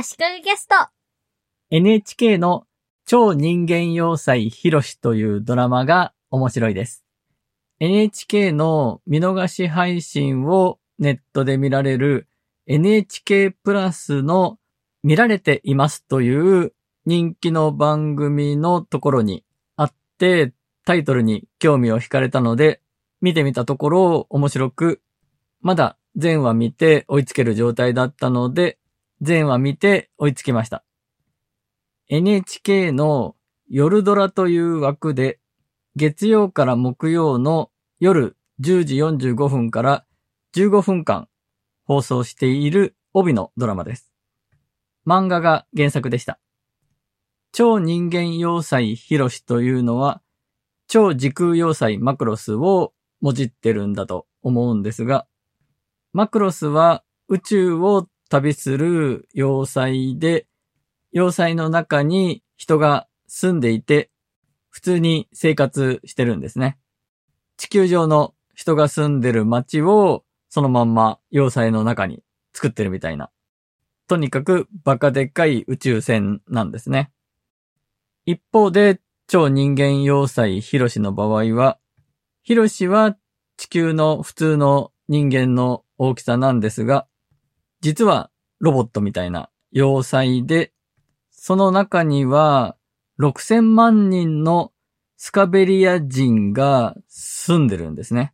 足利ゲスト。NHK の超人間要塞ひろしというドラマが面白いです。NHK の見逃し配信をネットで見られる NHK プラスの見られていますという人気の番組のところにあってタイトルに興味を惹かれたので見てみたところ面白くまだ全話見て追いつける状態だったので全話見て追いつきました。NHK の夜ドラという枠で、月曜から木曜の夜10時45分から15分間放送している帯のドラマです。漫画が原作でした。超人間要塞ヒロシというのは、超時空要塞マクロスをもじってるんだと思うんですが、マクロスは宇宙を旅する要塞で、要塞の中に人が住んでいて、普通に生活してるんですね。地球上の人が住んでる街をそのまんま要塞の中に作ってるみたいな。とにかくバカでっかい宇宙船なんですね。一方で超人間要塞ヒロシの場合は、ヒロシは地球の普通の人間の大きさなんですが、実はロボットみたいな要塞で、その中には6000万人のスカベリア人が住んでるんですね。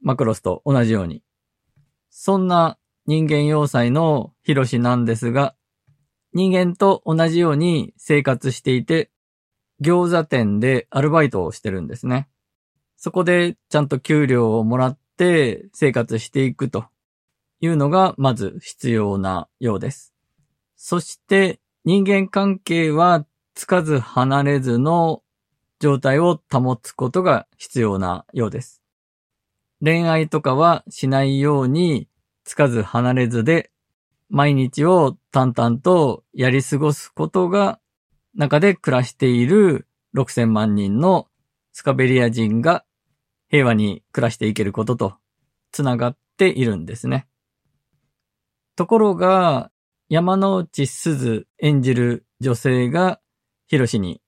マクロスと同じように。そんな人間要塞のヒロシなんですが、人間と同じように生活していて、餃子店でアルバイトをしてるんですね。そこでちゃんと給料をもらって生活していくというのがまず必要なようです。そして人間関係はつかず離れずの状態を保つことが必要なようです。恋愛とかはしないようにつかず離れずで毎日を淡々とやり過ごすことが中で暮らしている6000万人のスカベリア人が平和に暮らしていけることとつながっているんですね。ところが、山之内すず演じる女性がヒロシに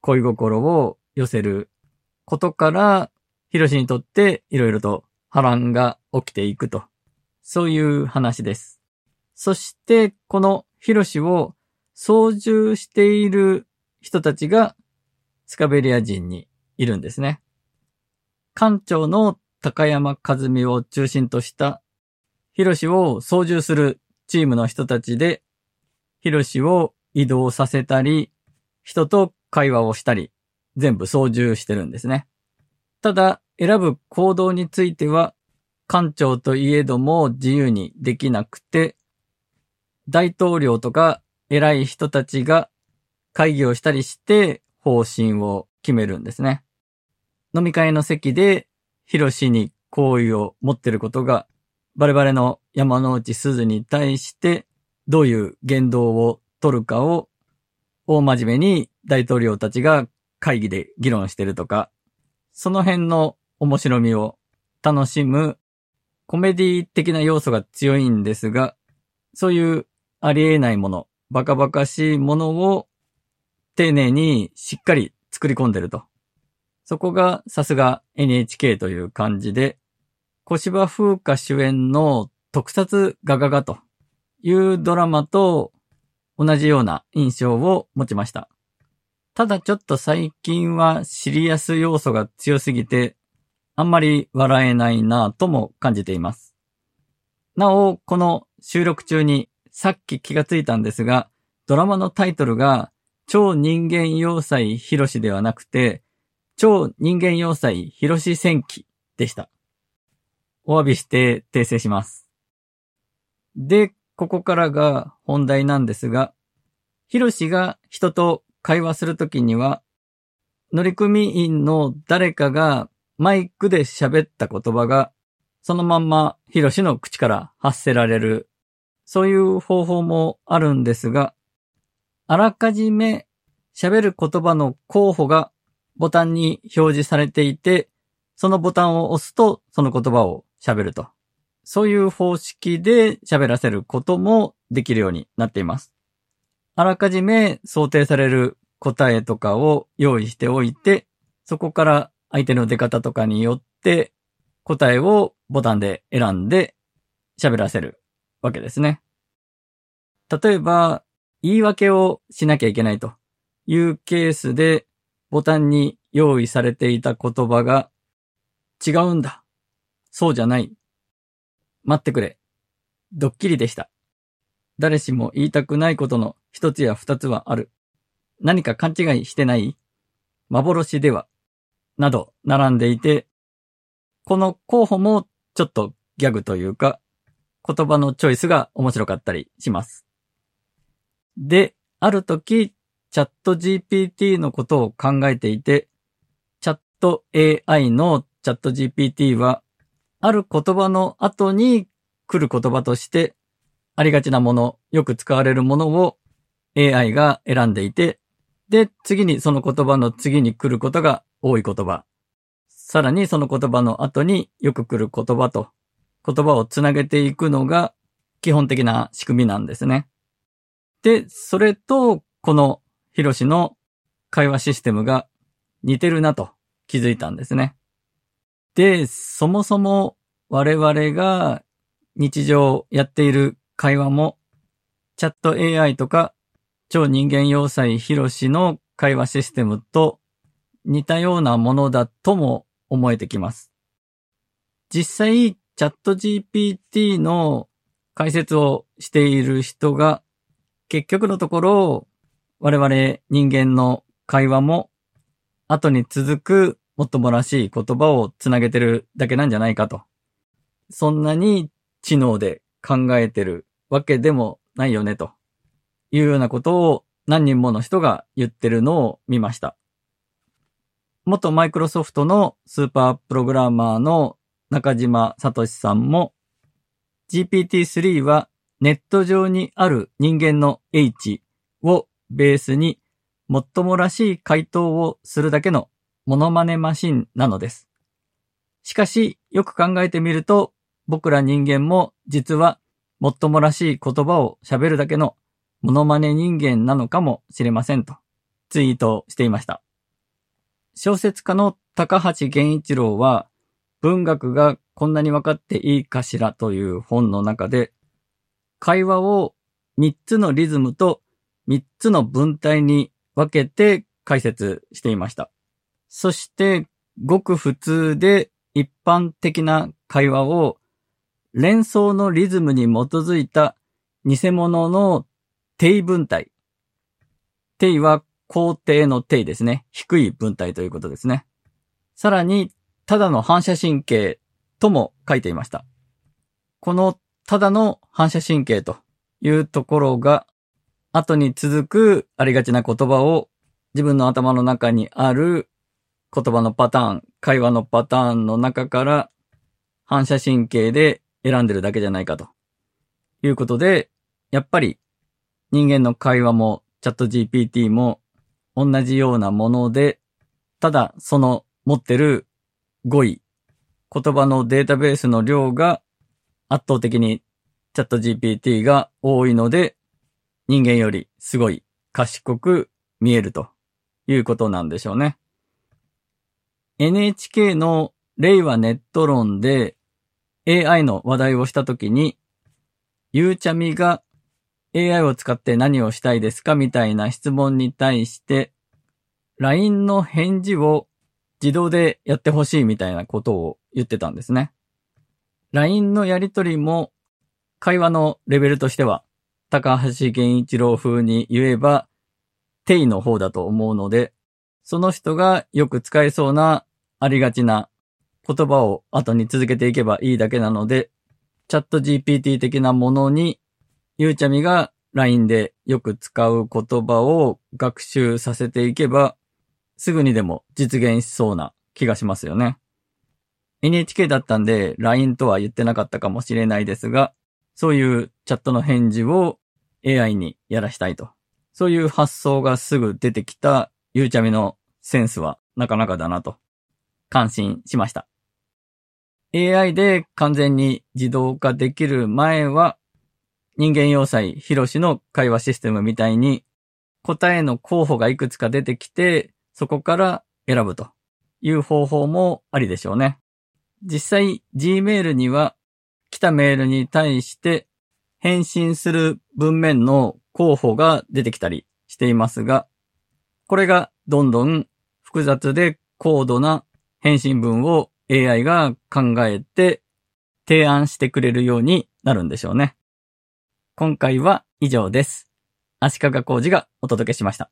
恋心を寄せることから、ヒロシにとっていろいろと波乱が起きていくと。そういう話です。そして、このヒロシを操縦している人たちがスカベリア人にいるんですね。館長の高山和美を中心としたヒロシを操縦するチームの人たちで、ヒロシを移動させたり、人と会話をしたり、全部操縦してるんですね。ただ、選ぶ行動については、館長といえども自由にできなくて、大統領とか偉い人たちが会議をしたりして方針を決めるんですね。飲み会の席でヒロシに好意を持ってることがバレバレの山之内すずに対してどういう言動を取るかを大真面目に大統領たちが会議で議論してるとか、その辺の面白みを楽しむコメディ的な要素が強いんですが、そういうありえないもの、バカバカしいものを丁寧にしっかり作り込んでると。そこがさすが NHK という感じで、小芝風花主演の特撮ガガガというドラマと同じような印象を持ちました。ただちょっと最近はシリアス要素が強すぎて、あんまり笑えないなぁとも感じています。なお、この収録中にさっき気がついたんですが、ドラマのタイトルが超人間要塞ヒロシではなくて、超人間要塞ヒロシ戦記でした。お詫びして訂正します。で、ここからが本題なんですが、ヒロシが人と会話するときには、乗組員の誰かがマイクで喋った言葉が、そのまんまヒロシの口から発せられる、そういう方法もあるんですが、あらかじめ喋る言葉の候補がボタンに表示されていて、そのボタンを押すとその言葉を喋ると。そういう方式で喋らせることもできるようになっています。あらかじめ想定される答えとかを用意しておいて、そこから相手の出方とかによって答えをボタンで選んで喋らせるわけですね。例えば、言い訳をしなきゃいけないというケースでボタンに用意されていた言葉が違うんだ。そうじゃない。待ってくれ。ドッキリでした。誰しも言いたくないことの一つや二つはある。何か勘違いしてない？幻ではなど並んでいて、この候補もちょっとギャグというか、言葉のチョイスが面白かったりします。で、ある時、チャット GPT のことを考えていて、チャット AI のチャット GPT は、ある言葉の後に来る言葉として、ありがちなもの、よく使われるものを AI が選んでいて、で、次にその言葉の次に来ることが多い言葉。さらにその言葉の後によく来る言葉と言葉をつなげていくのが基本的な仕組みなんですね。で、それとこのヒロシの会話システムが似てるなと気づいたんですね。で、そもそも我々が日常やっている会話もチャット AI とか超人間要塞ヒロシの会話システムと似たようなものだとも思えてきます。実際、チャット GPT の解説をしている人が結局のところ我々人間の会話も後に続くもっともらしい言葉をつなげてるだけなんじゃないかと。そんなに知能で考えてるわけでもないよねと。いうようなことを何人もの人が言ってるのを見ました。元マイクロソフトのスーパープログラマーの中島聡さんも GPT-3 はネット上にある人間の H をベースにもっともらしい回答をするだけのモノマネマシンなのです。しかし、よく考えてみると、僕ら人間も実はもっともらしい言葉を喋るだけのモノマネ人間なのかもしれませんとツイートしていました。小説家の高橋源一郎は文学がこんなにわかっていいかしらという本の中で会話を3つのリズムと3つの文体に分けて解説していました。そしてごく普通で一般的な会話を連想のリズムに基づいた偽物の定文体。定は高低の定ですね。低い文体ということですね。さらに、ただの反射神経とも書いていました。このただの反射神経というところが、後に続くありがちな言葉を自分の頭の中にある言葉のパターン、会話のパターンの中から反射神経で選んでるだけじゃないかということで、やっぱり人間の会話もチャット GPT も同じようなもので、ただその持ってる語彙、言葉のデータベースの量が圧倒的にチャット GPT が多いので、人間よりすごい賢く見えるということなんでしょうね。NHK の令和ネット論で AI の話題をしたときに、ゆうちゃみが AI を使って何をしたいですかみたいな質問に対して、LINE の返事を自動でやってほしいみたいなことを言ってたんですね。LINE のやりとりも会話のレベルとしては高橋健一郎風に言えば定位の方だと思うので、その人がよく使えそうなありがちな言葉を後に続けていけばいいだけなので、チャット GPT 的なものにゆうちゃみが LINE でよく使う言葉を学習させていけば、すぐにでも実現しそうな気がしますよね。NHK だったんで LINE とは言ってなかったかもしれないですが、そういうチャットの返事を AI にやらしたいと。そういう発想がすぐ出てきたゆうちゃみのセンスはなかなかだなと感心しました。AI で完全に自動化できる前は人間要塞ヒロシの会話システムみたいに答えの候補がいくつか出てきて、そこから選ぶという方法もありでしょうね。実際 Gmail には来たメールに対して返信する文面の候補が出てきたりしていますが、これがどんどん複雑で高度な返信文を AI が考えて提案してくれるようになるんでしょうね。今回は以上です。足利工事がお届けしました。